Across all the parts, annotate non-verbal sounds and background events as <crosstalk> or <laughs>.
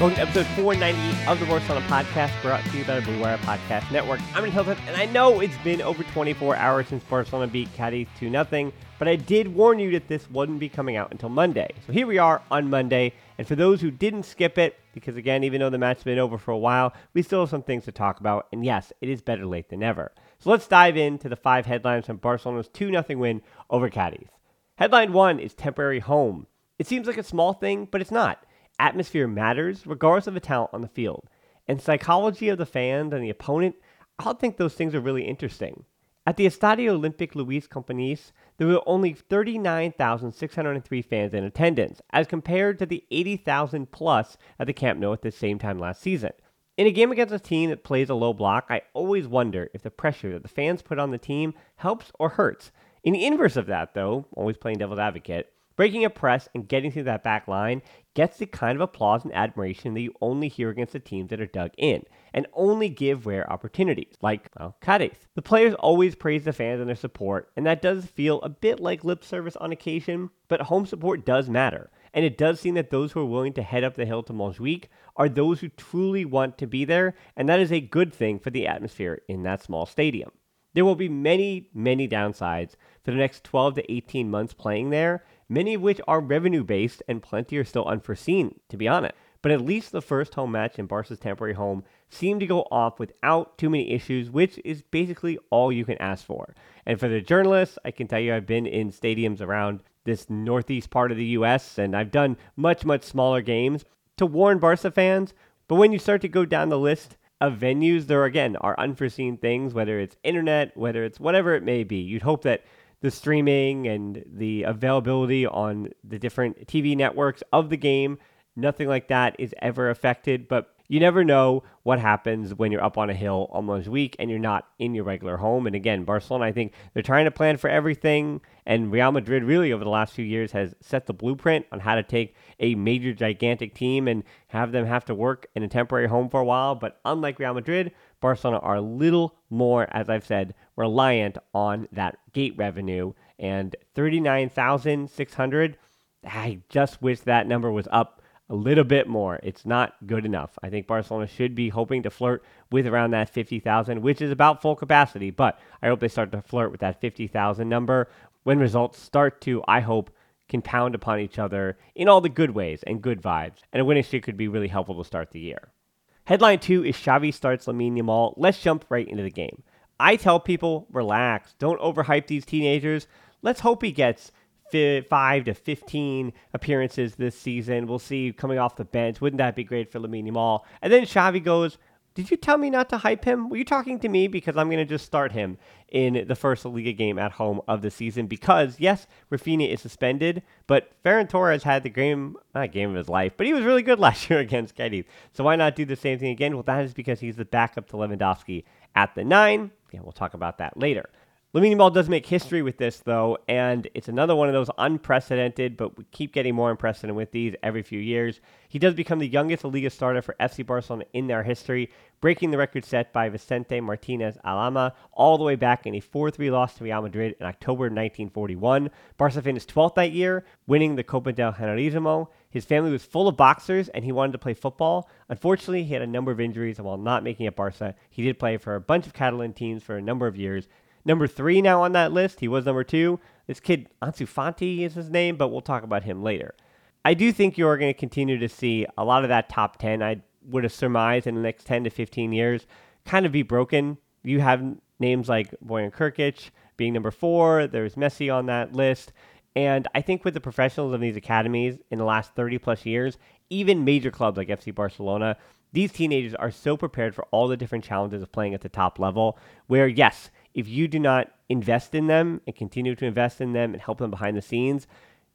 Welcome to episode 490 of the Barcelona podcast, brought to you by the Blue Wire Podcast Network. I'm Dan Hilton, and I know it's been over 24 hours since Barcelona beat Cadiz 2 0, but I did warn you that this wouldn't be coming out until Monday. So here we are on Monday, and for those who didn't skip it, because again, even though the match's been over for a while, we still have some things to talk about, and yes, it is better late than never. So let's dive into the five headlines from Barcelona's 2 0 win over Cadiz. Headline one is temporary home. It seems like a small thing, but it's not atmosphere matters regardless of the talent on the field. And psychology of the fans and the opponent, I think those things are really interesting. At the Estadio Olympic Luis Companys, there were only 39,603 fans in attendance, as compared to the 80,000 plus at the Camp Nou at the same time last season. In a game against a team that plays a low block, I always wonder if the pressure that the fans put on the team helps or hurts. In the inverse of that, though, always playing devil's advocate, breaking a press and getting through that back line gets the kind of applause and admiration that you only hear against the teams that are dug in and only give rare opportunities, like, well, Cadiz. The players always praise the fans and their support, and that does feel a bit like lip service on occasion, but home support does matter. And it does seem that those who are willing to head up the hill to Montjuic are those who truly want to be there, and that is a good thing for the atmosphere in that small stadium. There will be many, many downsides for the next 12 to 18 months playing there, many of which are revenue based and plenty are still unforeseen, to be honest. But at least the first home match in Barca's temporary home seemed to go off without too many issues, which is basically all you can ask for. And for the journalists, I can tell you I've been in stadiums around this northeast part of the US and I've done much, much smaller games to warn Barca fans. But when you start to go down the list of venues, there again are unforeseen things, whether it's internet, whether it's whatever it may be. You'd hope that the streaming and the availability on the different TV networks of the game. Nothing like that is ever affected, but you never know what happens when you're up on a hill almost week and you're not in your regular home. And again, Barcelona, I think they're trying to plan for everything. And Real Madrid, really, over the last few years, has set the blueprint on how to take a major, gigantic team and have them have to work in a temporary home for a while. But unlike Real Madrid, Barcelona are a little more, as I've said, reliant on that gate revenue. And 39,600, I just wish that number was up a little bit more. It's not good enough. I think Barcelona should be hoping to flirt with around that 50,000, which is about full capacity. But I hope they start to flirt with that 50,000 number when results start to, I hope, compound upon each other in all the good ways and good vibes. And a winning streak could be really helpful to start the year. Headline two is Xavi starts Lamine Yamal. Let's jump right into the game. I tell people, relax, don't overhype these teenagers. Let's hope he gets five to 15 appearances this season. We'll see coming off the bench. Wouldn't that be great for Lamine Yamal? And then Xavi goes, did you tell me not to hype him? Were you talking to me? Because I'm going to just start him in the first Liga game at home of the season. Because, yes, Raphinha is suspended, but Ferran Torres had the game, not game of his life, but he was really good <laughs> last year against Cadiz. So why not do the same thing again? Well, that is because he's the backup to Lewandowski at the nine. Yeah, we'll talk about that later. Lamine Yamal does make history with this, though, and it's another one of those unprecedented, but we keep getting more unprecedented with these every few years. He does become the youngest Liga starter for FC Barcelona in their history, breaking the record set by Vicente Martinez Alama all the way back in a 4 3 loss to Real Madrid in October 1941. Barca finished 12th that year, winning the Copa del Generalissimo. His family was full of boxers and he wanted to play football. Unfortunately, he had a number of injuries, and while not making it Barca, he did play for a bunch of Catalan teams for a number of years. Number three now on that list. He was number two. This kid, Ansu Fati is his name, but we'll talk about him later. I do think you are going to continue to see a lot of that top 10. I would have surmised in the next 10 to 15 years kind of be broken. You have names like Bojan Krkic being number four. There's Messi on that list. And I think with the professionals of these academies in the last 30 plus years, even major clubs like FC Barcelona, these teenagers are so prepared for all the different challenges of playing at the top level where, yes, if you do not invest in them and continue to invest in them and help them behind the scenes,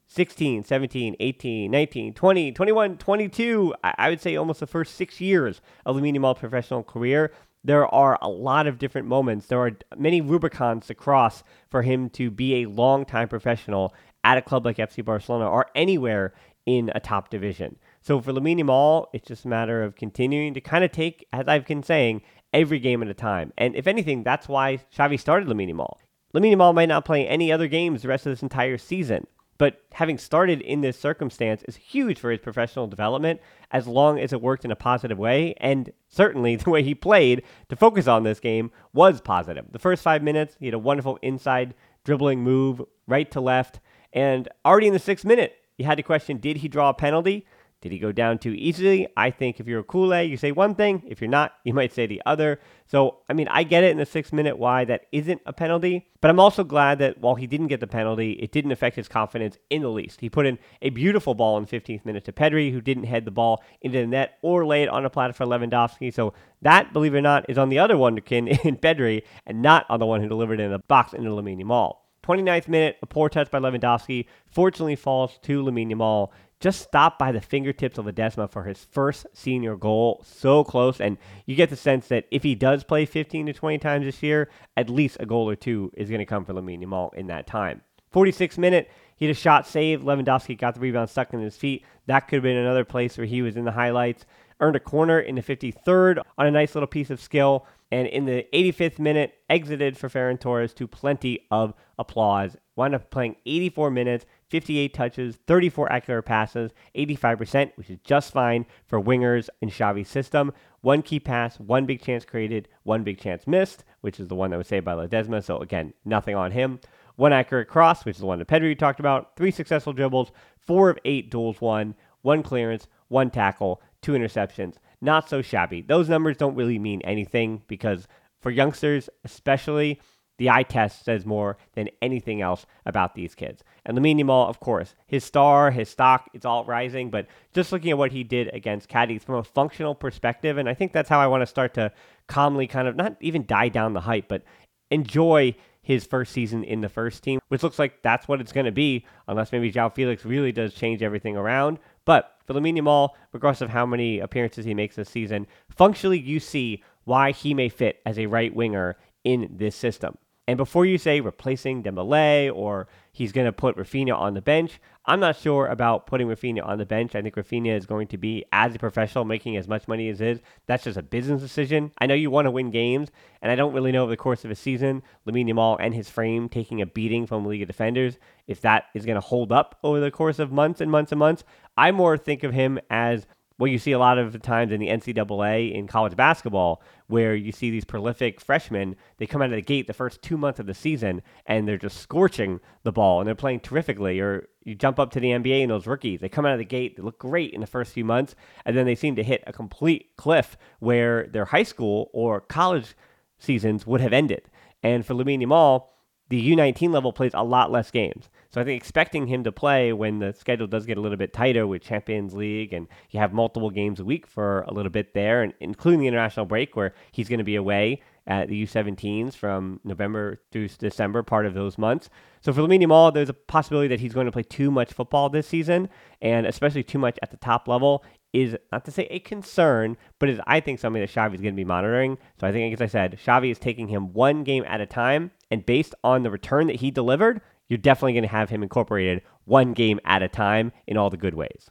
16, 17, 18, 19, 20, 21, 22, I would say almost the first six years of Lamine Yamal's professional career, there are a lot of different moments. There are many Rubicons to cross for him to be a long-time professional at a club like FC Barcelona or anywhere in a top division. So for Lamine Yamal, it's just a matter of continuing to kind of take, as I've been saying, every game at a time. And if anything, that's why Xavi started Lamine Yamal. Lamine Yamal might not play any other games the rest of this entire season, but having started in this circumstance is huge for his professional development as long as it worked in a positive way. And certainly <laughs> the way he played to focus on this game was positive. The first five minutes, he had a wonderful inside dribbling move, right to left. And already in the sixth minute, you had to question did he draw a penalty? Did he go down too easily? I think if you're a culé, you say one thing. If you're not, you might say the other. So, I mean, I get it in the sixth minute why that isn't a penalty, but I'm also glad that while he didn't get the penalty, it didn't affect his confidence in the least. He put in a beautiful ball in the 15th minute to Pedri, who didn't head the ball into the net or lay it on a platter for Lewandowski. So, that, believe it or not, is on the other wonderkin <laughs> in Pedri and not on the one who delivered it in the box into Lamine Yamal. 29th minute, a poor touch by Lewandowski fortunately falls to Lamine Yamal just stopped by the fingertips of Ledesma for his first senior goal. So close. And you get the sense that if he does play 15 to 20 times this year, at least a goal or two is going to come for Lamine Yamal in that time. 46 minute, he had a shot saved. Lewandowski got the rebound stuck in his feet. That could have been another place where he was in the highlights. Earned a corner in the 53rd on a nice little piece of skill. And in the 85th minute, exited for Ferran Torres to plenty of applause. Wound up playing 84 minutes, 58 touches, 34 accurate passes, 85%, which is just fine for wingers in Xavi's system. One key pass, one big chance created, one big chance missed, which is the one that was saved by Ledesma. So again, nothing on him. One accurate cross, which is the one that Pedri talked about. Three successful dribbles, four of eight duels won, one clearance, one tackle, two interceptions. Not so shabby. Those numbers don't really mean anything because for youngsters, especially, the eye test says more than anything else about these kids. And Lamine Yamal, of course, his star, his stock, it's all rising. But just looking at what he did against Cadiz from a functional perspective, and I think that's how I want to start to calmly kind of not even die down the hype, but enjoy his first season in the first team, which looks like that's what it's going to be, unless maybe João Felix really does change everything around. But for Lamine Yamal, regardless of how many appearances he makes this season, functionally you see why he may fit as a right winger in this system. And before you say replacing Dembele or he's going to put Raphinha on the bench, I'm not sure about putting Raphinha on the bench. I think Raphinha is going to be, as a professional, making as much money as is. That's just a business decision. I know you want to win games, and I don't really know over the course of a season, Lamine Yamal and his frame taking a beating from League of Defenders, if that is going to hold up over the course of months and months and months. I more think of him as what you see a lot of the times in the NCAA in college basketball, where you see these prolific freshmen, they come out of the gate the first two months of the season and they're just scorching the ball and they're playing terrifically. Or you jump up to the NBA and those rookies, they come out of the gate, they look great in the first few months, and then they seem to hit a complete cliff where their high school or college seasons would have ended. And for Lamine Yamal, the U19 level plays a lot less games. So I think expecting him to play when the schedule does get a little bit tighter with Champions League and you have multiple games a week for a little bit there, and including the international break where he's going to be away at the U17s from November through December, part of those months. So for Lamine Yamal, there's a possibility that he's going to play too much football this season, and especially too much at the top level is not to say a concern, but is I think something that Xavi is going to be monitoring. So I think, as I said, Xavi is taking him one game at a time, and based on the return that he delivered, you're definitely going to have him incorporated one game at a time in all the good ways.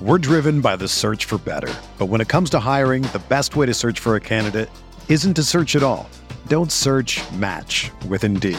We're driven by the search for better, but when it comes to hiring, the best way to search for a candidate isn't to search at all. Don't search. Match with Indeed.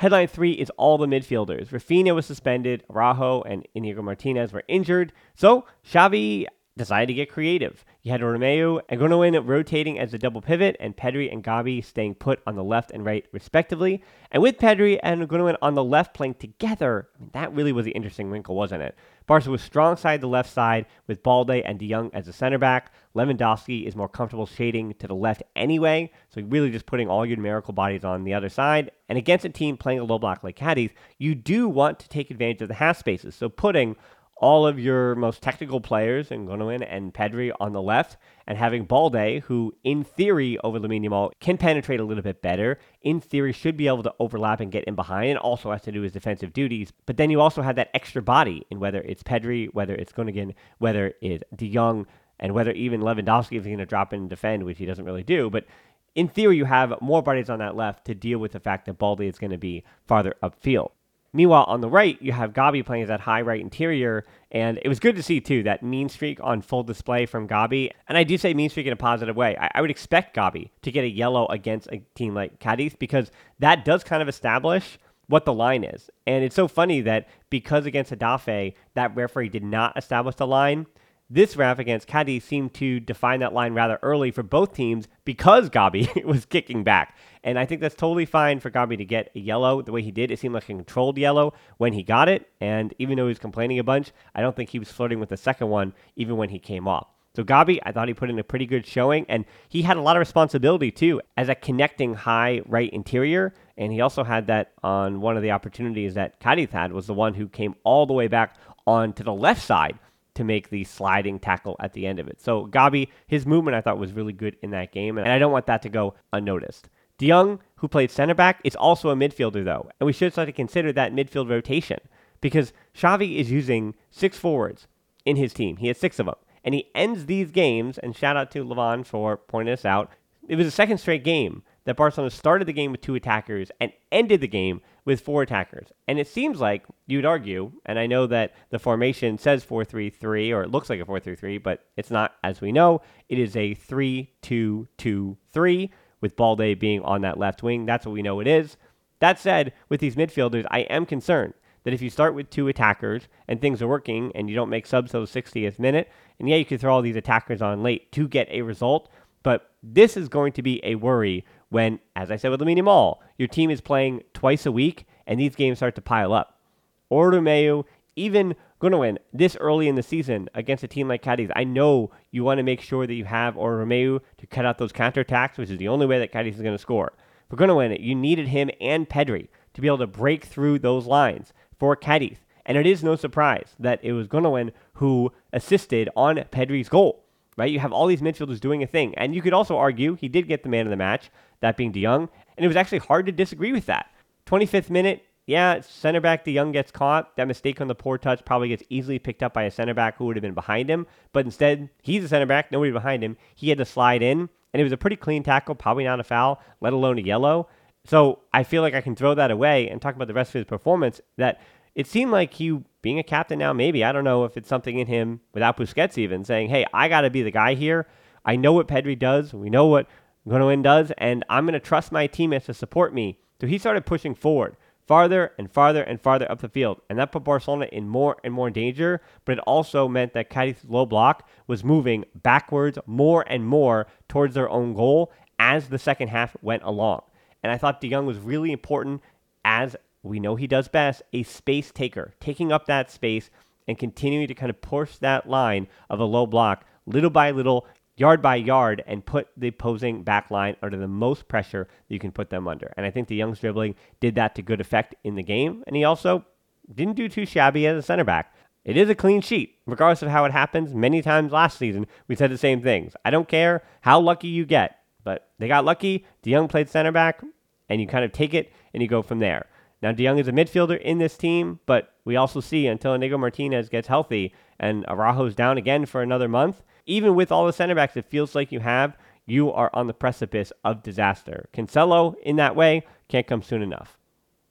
Headline three is all the midfielders. Raphinha was suspended, Araujo and Inigo Martinez were injured. So Xavi decided to get creative. You had Romeu and Gundogan rotating as a double pivot, and Pedri and Gabi staying put on the left and right, respectively. And with Pedri and Gundogan on the left playing together, I mean, that really was the interesting wrinkle, wasn't it? Barca was strong side the left side with Balde and De Jong as a center back. Lewandowski is more comfortable shading to the left anyway, so really just putting all your numerical bodies on the other side. And against a team playing a low block like Cadiz, you do want to take advantage of the half spaces. So putting all of your most technical players in Gundogan and Pedri on the left, and having Balde, who in theory over Lamine Yamal can penetrate a little bit better, in theory should be able to overlap and get in behind, and also has to do his defensive duties. But then you also have that extra body in whether it's Pedri, whether it's Gundogan, whether it's De Jong, and whether even Lewandowski is going to drop in and defend, which he doesn't really do. But in theory, you have more bodies on that left to deal with the fact that Balde is going to be farther upfield. Meanwhile, on the right, you have Gabi playing as that high right interior, and it was good to see too that mean streak on full display from Gabi. And I do say mean streak in a positive way. I, I would expect Gabi to get a yellow against a team like Cadiz because that does kind of establish what the line is. And it's so funny that because against Getafe, that referee did not establish the line. This ref against Cadiz seemed to define that line rather early for both teams because Gabi <laughs> was kicking back. And I think that's totally fine for Gabi to get a yellow the way he did. It seemed like a controlled yellow when he got it. And even though he was complaining a bunch, I don't think he was flirting with the second one even when he came off. So Gabi, I thought he put in a pretty good showing, and he had a lot of responsibility too as a connecting high right interior. And he also had that on one of the opportunities that Cadiz had was the one who came all the way back onto the left side to make the sliding tackle at the end of it. So Gabi, his movement I thought was really good in that game, and I don't want that to go unnoticed. De Jong, who played center back, is also a midfielder though, and we should start to consider that midfield rotation because Xavi is using six forwards in his team. He has six of them, and he ends these games. And shout out to Levon for pointing this out. It was a second straight game that Barcelona started the game with two attackers and ended the game with four attackers. And it seems like you'd argue, and I know that the formation says 4 3 3, or it looks like a 4 3 3, but it's not, as we know. It is a 3 2 2 3, with Balde being on that left wing. That's what we know it is. That said, with these midfielders, I am concerned that if you start with two attackers and things are working and you don't make subs till the 60th minute, and yeah, you can throw all these attackers on late to get a result, but this is going to be a worry when, as I said with Lamine Yamal, your team is playing twice a week and these games start to pile up. Oriol Romeu, even Gundogan this early in the season against a team like Cadiz, I know you want to make sure that you have Oriol Romeu to cut out those counterattacks, which is the only way that Cadiz is going to score. For Gundogan, you needed him and Pedri to be able to break through those lines for Cadiz. And it is no surprise that it was Gundogan who assisted on Pedri's goal right? You have all these midfielders doing a thing. And you could also argue he did get the man of the match, that being De Jong. And it was actually hard to disagree with that. 25th minute, yeah, center back De Jong gets caught. That mistake on the poor touch probably gets easily picked up by a center back who would have been behind him. But instead, he's a center back, nobody behind him. He had to slide in. And it was a pretty clean tackle, probably not a foul, let alone a yellow. So I feel like I can throw that away and talk about the rest of his performance. That it seemed like he, being a captain now, maybe, I don't know if it's something in him without Busquets even, saying, hey, I got to be the guy here. I know what Pedri does. We know what Gundogan does, and I'm going to trust my teammates to support me. So he started pushing forward farther and farther and farther up the field. And that put Barcelona in more and more danger, but it also meant that Cadiz's low block was moving backwards more and more towards their own goal as the second half went along. And I thought De Jong was really important as we know he does best, a space taker, taking up that space and continuing to kind of push that line of a low block little by little, yard by yard and put the opposing back line under the most pressure that you can put them under. And I think De Jong's dribbling did that to good effect in the game. And he also didn't do too shabby as a center back. It is a clean sheet, regardless of how it happens. Many times last season, we said the same things. I don't care how lucky you get, but they got lucky. De Jong played center back, and you kind of take it and you go from there. Now, De Jong is a midfielder in this team, but we also see until Inigo Martinez gets healthy and Araujo's down again for another month, even with all the center backs it feels like you have, you are on the precipice of disaster. Cancelo, in that way, can't come soon enough.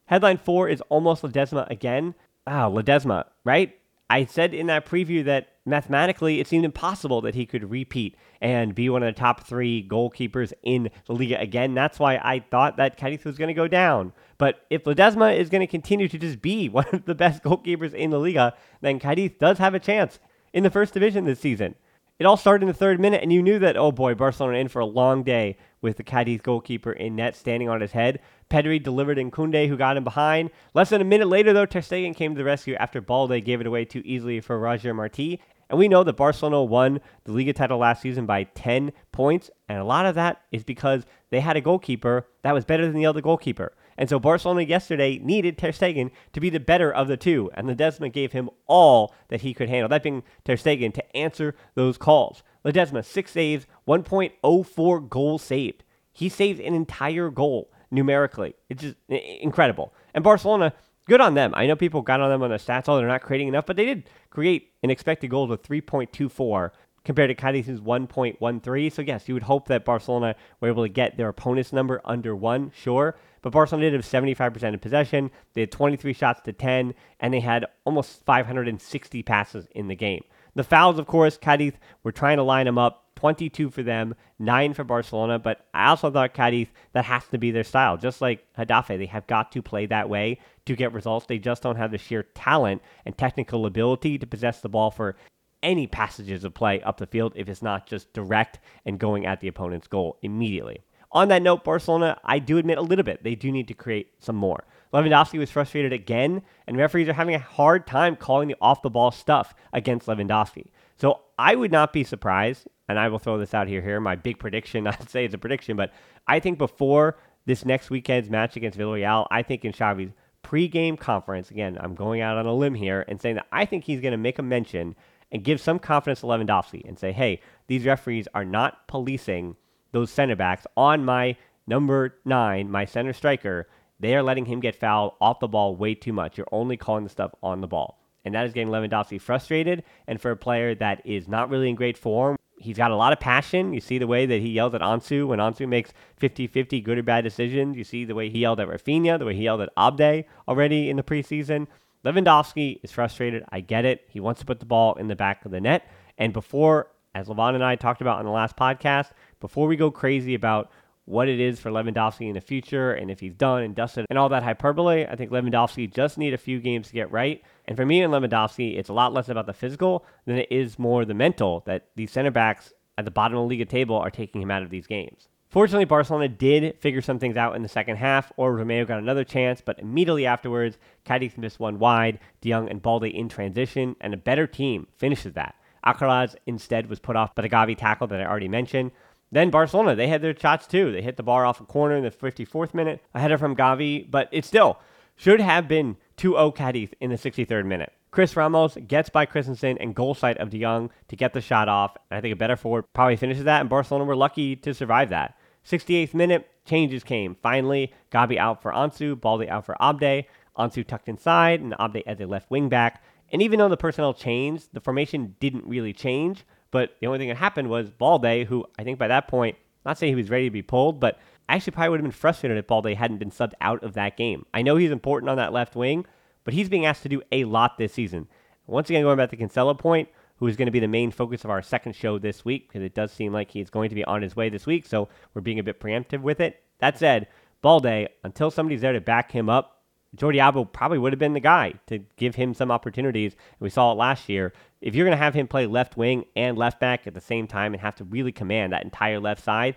Headline four is almost Ledesma again. Ah, Ledesma, right? I said in that preview that mathematically it seemed impossible that he could repeat and be one of the top three goalkeepers in the Liga again. That's why I thought that Cadiz was going to go down. But if Ledesma is going to continue to just be <laughs> one of the best goalkeepers in the Liga, then Cadiz does have a chance in the first division this season. It all started in the third minute, and you knew that, oh boy, Barcelona in for a long day with the Cadiz goalkeeper in net standing on his head. Pedri delivered in Koundé, who got him behind. Less than a minute later, though, Ter Stegen came to the rescue after Balde gave it away too easily for Roger Martí. And we know that Barcelona won the Liga title last season by 10 points, and a lot of that is because they had a goalkeeper that was better than the other goalkeeper. And so Barcelona yesterday needed Ter Stegen to be the better of the two, and Ledesma gave him all that he could handle, that being Ter Stegen to answer those calls. Ledesma, six saves, 1.04 goals saved. He saved an entire goal numerically. It's just incredible. And Barcelona, good on them. I know people got on them on the stats, all they're not creating enough, but they did create an expected goal of 3.24 compared to Cadiz's 1.13. So yes, you would hope that Barcelona were able to get their opponent's number under one, sure. But Barcelona did have 75% of possession. They had 23 shots to 10, and they had almost 560 passes in the game. The fouls, of course, Cadiz were trying to line them up. 22 for them, 9 for Barcelona. But I also thought Cadiz, that has to be their style. Just like Getafe, they have got to play that way to get results. They just don't have the sheer talent and technical ability to possess the ball for any passages of play up the field if it's not just direct and going at the opponent's goal immediately. On that note, Barcelona, I do admit a little bit, they do need to create some more. Lewandowski was frustrated again, and referees are having a hard time calling the off the ball stuff against Lewandowski. So I would not be surprised, and I will throw this out here here, my big prediction, <laughs> I'd say it's a prediction, but I think before this next weekend's match against Villarreal, I think in Xavi's pre-game conference, again, I'm going out on a limb here and saying that I think he's going to make a mention and give some confidence to Lewandowski and say, hey, these referees are not policing those center backs on my number nine, my center striker. They are letting him get fouled off the ball way too much. You're only calling the stuff on the ball. And that is getting Lewandowski frustrated. And for a player that is not really in great form, he's got a lot of passion. You see the way that he yells at Ansu when Ansu makes 50 50 good or bad decisions. You see the way he yelled at Raphinha, the way he yelled at Abde already in the preseason. Lewandowski is frustrated. I get it. He wants to put the ball in the back of the net. And before, as Levon and I talked about on the last podcast, before we go crazy about what it is for Lewandowski in the future and if he's done and dusted and all that hyperbole, I think Lewandowski just need a few games to get right. And for me and Lewandowski, it's a lot less about the physical than it is more the mental that these center backs at the bottom of the league table are taking him out of these games. Fortunately, Barcelona did figure some things out in the second half, Oriol Romeu got another chance, but immediately afterwards, Cadiz missed one wide, De Jong and Balde in transition, and a better team finishes that. Alcaraz instead was put off by the Gavi tackle that I already mentioned. Then Barcelona, they had their shots too. They hit the bar off a corner in the 54th minute, a header from Gavi, but it still should have been 2-0 Cadiz in the 63rd minute. Chris Ramos gets by Christensen and goal sight of De Jong to get the shot off. And I think a better forward probably finishes that, and Barcelona were lucky to survive that. 68th minute, changes came. Finally, Gavi out for Ansu, Balde out for Abde. Ansu tucked inside, and Abde as a left wing back. And even though the personnel changed, the formation didn't really change. But the only thing that happened was Balde, who I think by that point, not saying he was ready to be pulled, but I actually probably would have been frustrated if Balde hadn't been subbed out of that game. I know he's important on that left wing, but he's being asked to do a lot this season. Once again, going back to Cancelo point, who is going to be the main focus of our second show this week, because it does seem like he's going to be on his way this week, so we're being a bit preemptive with it. That said, Balde, until somebody's there to back him up, Jordi Alba probably would have been the guy to give him some opportunities. And we saw it last year. If you're going to have him play left wing and left back at the same time and have to really command that entire left side,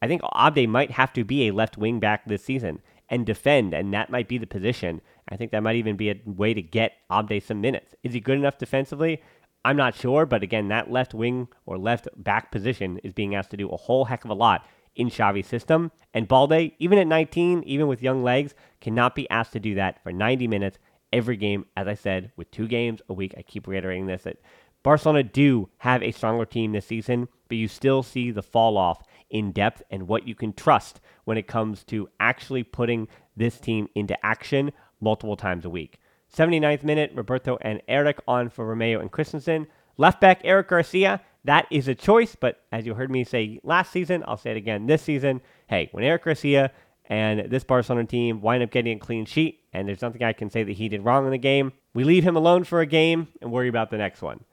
I think Abde might have to be a left wing back this season and defend, and that might be the position. I think that might even be a way to get Abde some minutes. Is he good enough defensively? I'm not sure, but again, that left wing or left back position is being asked to do a whole heck of a lot in Xavi's system. And Balde, even at 19, even with young legs, cannot be asked to do that for 90 minutes every game. As I said, with two games a week, I keep reiterating this that Barcelona do have a stronger team this season, but you still see the fall off in depth and what you can trust when it comes to actually putting this team into action multiple times a week. 79th minute, Roberto and Eric on for Romeu and Christensen. Left back Eric Garcia, that is a choice, but as you heard me say last season, I'll say it again this season. Hey, when Eric Garcia and this Barcelona team wind up getting a clean sheet, and there's nothing I can say that he did wrong in the game, we leave him alone for a game and worry about the next one.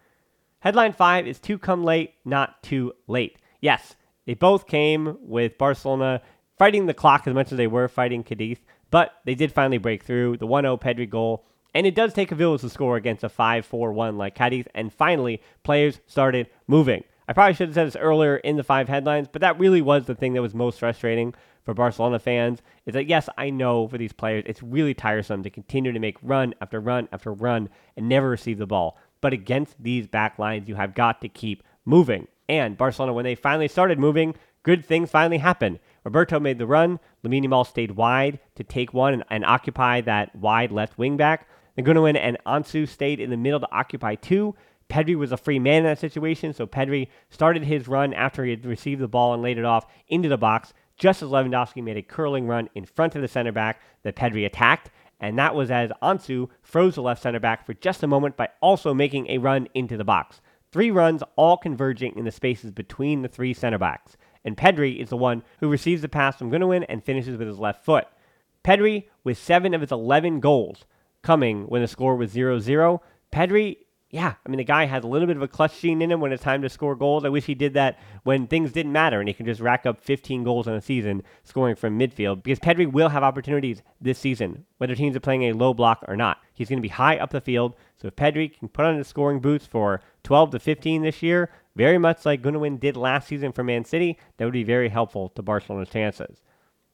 Headline five is too come late, not too late. Yes, they both came with Barcelona fighting the clock as much as they were fighting Cadiz, but they did finally break through. The 1 0 Pedri goal and it does take a village to score against a 5 4 1 like Cadiz. And finally, players started moving. I probably should have said this earlier in the five headlines, but that really was the thing that was most frustrating for Barcelona fans. Is that, yes, I know for these players, it's really tiresome to continue to make run after run after run and never receive the ball. But against these back lines, you have got to keep moving. And Barcelona, when they finally started moving, good things finally happened. Roberto made the run. Lamine Yamal stayed wide to take one and, and occupy that wide left wing back. Nguyen and Ansu stayed in the middle to occupy two. Pedri was a free man in that situation, so Pedri started his run after he had received the ball and laid it off into the box, just as Lewandowski made a curling run in front of the center back that Pedri attacked. And that was as Ansu froze the left center back for just a moment by also making a run into the box. Three runs, all converging in the spaces between the three center backs. And Pedri is the one who receives the pass from Gundogan and finishes with his left foot. Pedri, with seven of his 11 goals, coming when the score was 0 0. Pedri, yeah, I mean, the guy has a little bit of a clutch gene in him when it's time to score goals. I wish he did that when things didn't matter and he can just rack up 15 goals in a season scoring from midfield because Pedri will have opportunities this season, whether teams are playing a low block or not. He's going to be high up the field. So if Pedri can put on his scoring boots for 12 to 15 this year, very much like Gundogan did last season for Man City, that would be very helpful to Barcelona's chances.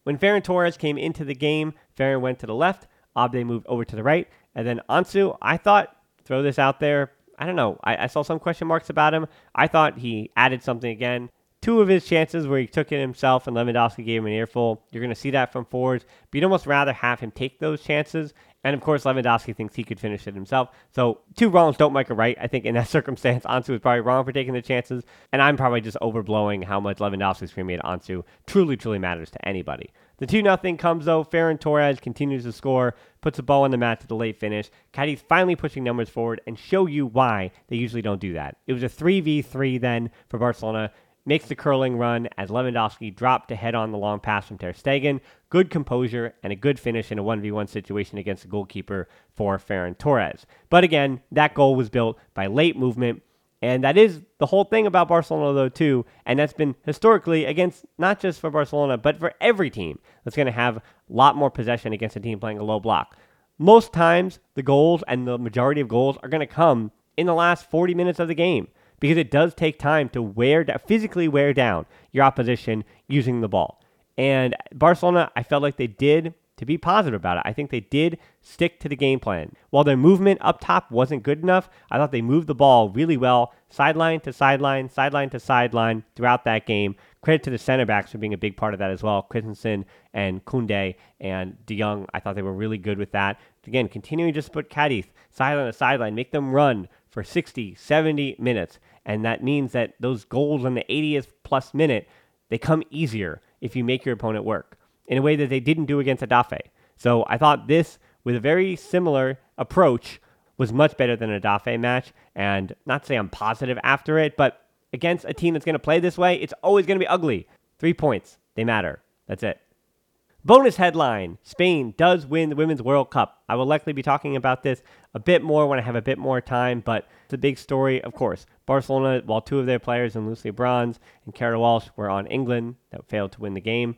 When Ferran Torres came into the game, Ferran went to the left. Abde moved over to the right. And then Ansu, I thought, throw this out there. I don't know. I, I, saw some question marks about him. I thought he added something again. Two of his chances where he took it himself and Lewandowski gave him an earful. You're going to see that from forwards, but you'd almost rather have him take those chances and of course, Lewandowski thinks he could finish it himself. So two wrongs don't make a right. I think in that <laughs> circumstance, Ansu was probably wrong for taking the chances, and I'm probably just overblowing how much Lewandowski's screaming at Ansu truly, truly matters to anybody. The 2 0 comes though. Ferran Torres continues to score, puts the ball on the mat to the late finish. Cadiz finally pushing numbers forward and show you why they usually don't do that. It was a 3v3 then for Barcelona makes the curling run as Lewandowski dropped to head on the long pass from Ter Stegen. Good composure and a good finish in a 1v1 situation against the goalkeeper for Ferran Torres. But again, that goal was built by late movement. And that is the whole thing about Barcelona, though, too. And that's been historically against not just for Barcelona, but for every team that's going to have a lot more possession against a team playing a low block. Most times, the goals and the majority of goals are going to come in the last 40 minutes of the game because it does take time to wear physically wear down your opposition using the ball. And Barcelona, I felt like they did to be positive about it. I think they did stick to the game plan. While their movement up top wasn't good enough, I thought they moved the ball really well, sideline to sideline, sideline to sideline throughout that game. Credit to the center backs for being a big part of that as well. Christensen and Koundé and De Jong, I thought they were really good with that. Again, continuing just to put Cadiz sideline to sideline, make them run for 60, 70 minutes. And that means that those goals in the 80th plus minute, they come easier if you make your opponent work in a way that they didn't do against Getafe. So I thought this, with a very similar approach, was much better than a Getafe match. And not to say I'm positive after it, but against a team that's going to play this way, it's always going to be ugly. Three points, they matter. That's it. Bonus headline Spain does win the Women's World Cup. I will likely be talking about this a bit more when I have a bit more time, but it's a big story, of course. Barcelona, while two of their players, and Lucy Bronze and Keira Walsh, were on England that failed to win the game.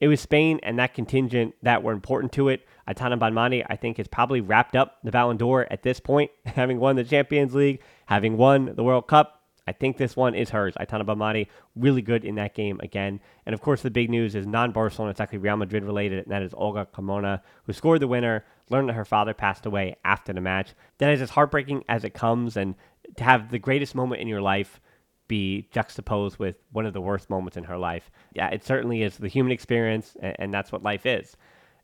It was Spain and that contingent that were important to it. Aitana Bonmati, I think, has probably wrapped up the Ballon d'Or at this point, <laughs> having won the Champions League, having won the World Cup. I think this one is hers. Aitana Bonmati, really good in that game again. And of course, the big news is non Barcelona. It's actually Real Madrid related, and that is Olga Carmona, who scored the winner, learned that her father passed away after the match. That is as heartbreaking as it comes, and to have the greatest moment in your life be juxtaposed with one of the worst moments in her life. Yeah, it certainly is the human experience, and, and that's what life is.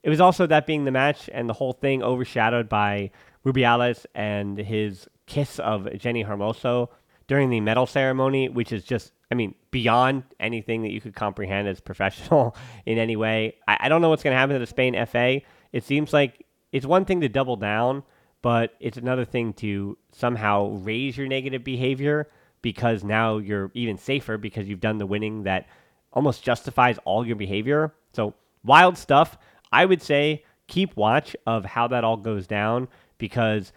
It was also that being the match and the whole thing overshadowed by Rubiales and his kiss of Jenni Hermoso during the medal ceremony, which is just, I mean, beyond anything that you could comprehend as <laughs> professional in any way. I, I don't know what's going to happen to the Spain FA. It seems like it's one thing to double down, but it's another thing to somehow raise your negative behavior because now you're even safer because you've done the winning that almost justifies all your behavior. So, wild stuff. I would say keep watch of how that all goes down because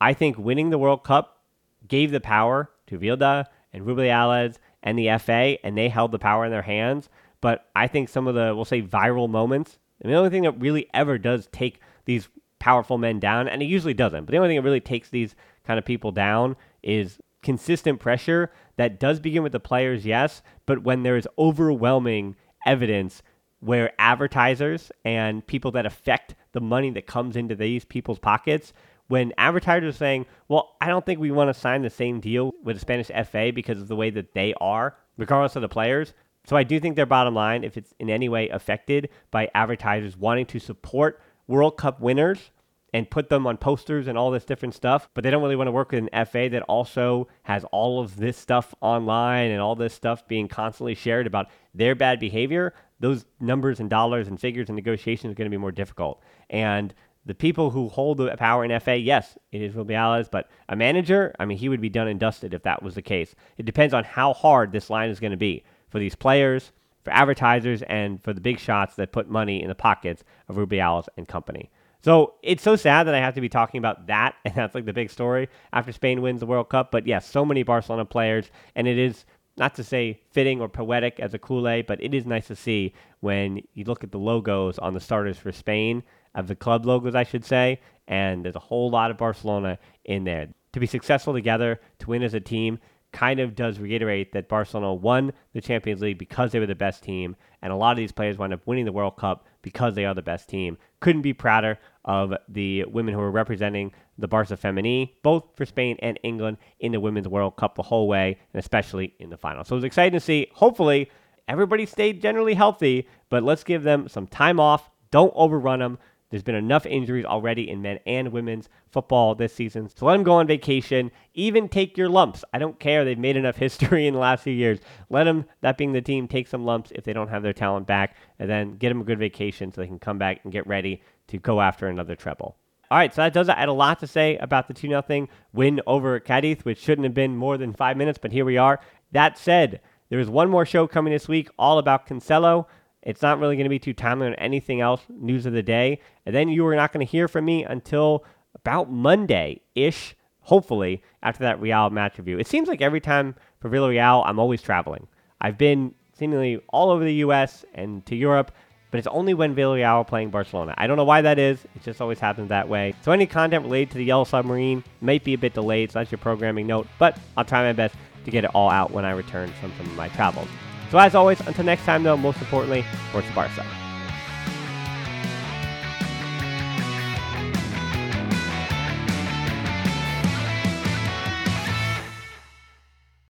I think winning the World Cup gave the power to Vilda and Rubiales and the FA, and they held the power in their hands. But I think some of the, we'll say, viral moments, and the only thing that really ever does take these powerful men down, and it usually doesn't, but the only thing that really takes these kind of people down is consistent pressure that does begin with the players, yes, but when there is overwhelming evidence where advertisers and people that affect the money that comes into these people's pockets when advertisers are saying, well, I don't think we want to sign the same deal with the Spanish FA because of the way that they are, regardless of the players. So I do think their bottom line, if it's in any way affected by advertisers wanting to support World Cup winners and put them on posters and all this different stuff, but they don't really want to work with an FA that also has all of this stuff online and all this stuff being constantly shared about their bad behavior, those numbers and dollars and figures and negotiations are going to be more difficult. And the people who hold the power in FA, yes, it is Rubiales, but a manager, I mean, he would be done and dusted if that was the case. It depends on how hard this line is going to be for these players, for advertisers, and for the big shots that put money in the pockets of Rubiales and company. So it's so sad that I have to be talking about that, <laughs> and that's like the big story after Spain wins the World Cup. But yes, so many Barcelona players, and it is not to say fitting or poetic as a culé, but it is nice to see when you look at the logos on the starters for Spain of the club logos, I should say, and there's a whole lot of Barcelona in there. To be successful together, to win as a team, kind of does reiterate that Barcelona won the Champions League because they were the best team, and a lot of these players wind up winning the World Cup because they are the best team. Couldn't be prouder of the women who are representing the Barca Femení, both for Spain and England, in the Women's World Cup the whole way, and especially in the final. So it was exciting to see. Hopefully, everybody stayed generally healthy, but let's give them some time off. Don't overrun them. There's been enough injuries already in men and women's football this season. So let them go on vacation. Even take your lumps. I don't care. They've made enough <laughs> history in the last few years. Let them, that being the team, take some lumps if they don't have their talent back, and then get them a good vacation so they can come back and get ready to go after another treble. All right, so that does it. I had a lot to say about the 2 0 win over Cadiz, which shouldn't have been more than five minutes, but here we are. That said, there is one more show coming this week all about Cancelo. It's not really going to be too timely on anything else, news of the day. And then you are not going to hear from me until about Monday ish, hopefully, after that Real match review. It seems like every time for Villarreal, I'm always traveling. I've been seemingly all over the U.S. and to Europe, but it's only when Villarreal are playing Barcelona. I don't know why that is. It just always happens that way. So any content related to the Yellow Submarine might be a bit delayed, so that's your programming note, but I'll try my best to get it all out when I return from some of my travels. So as always, until next time though, most importantly, Forza Barca.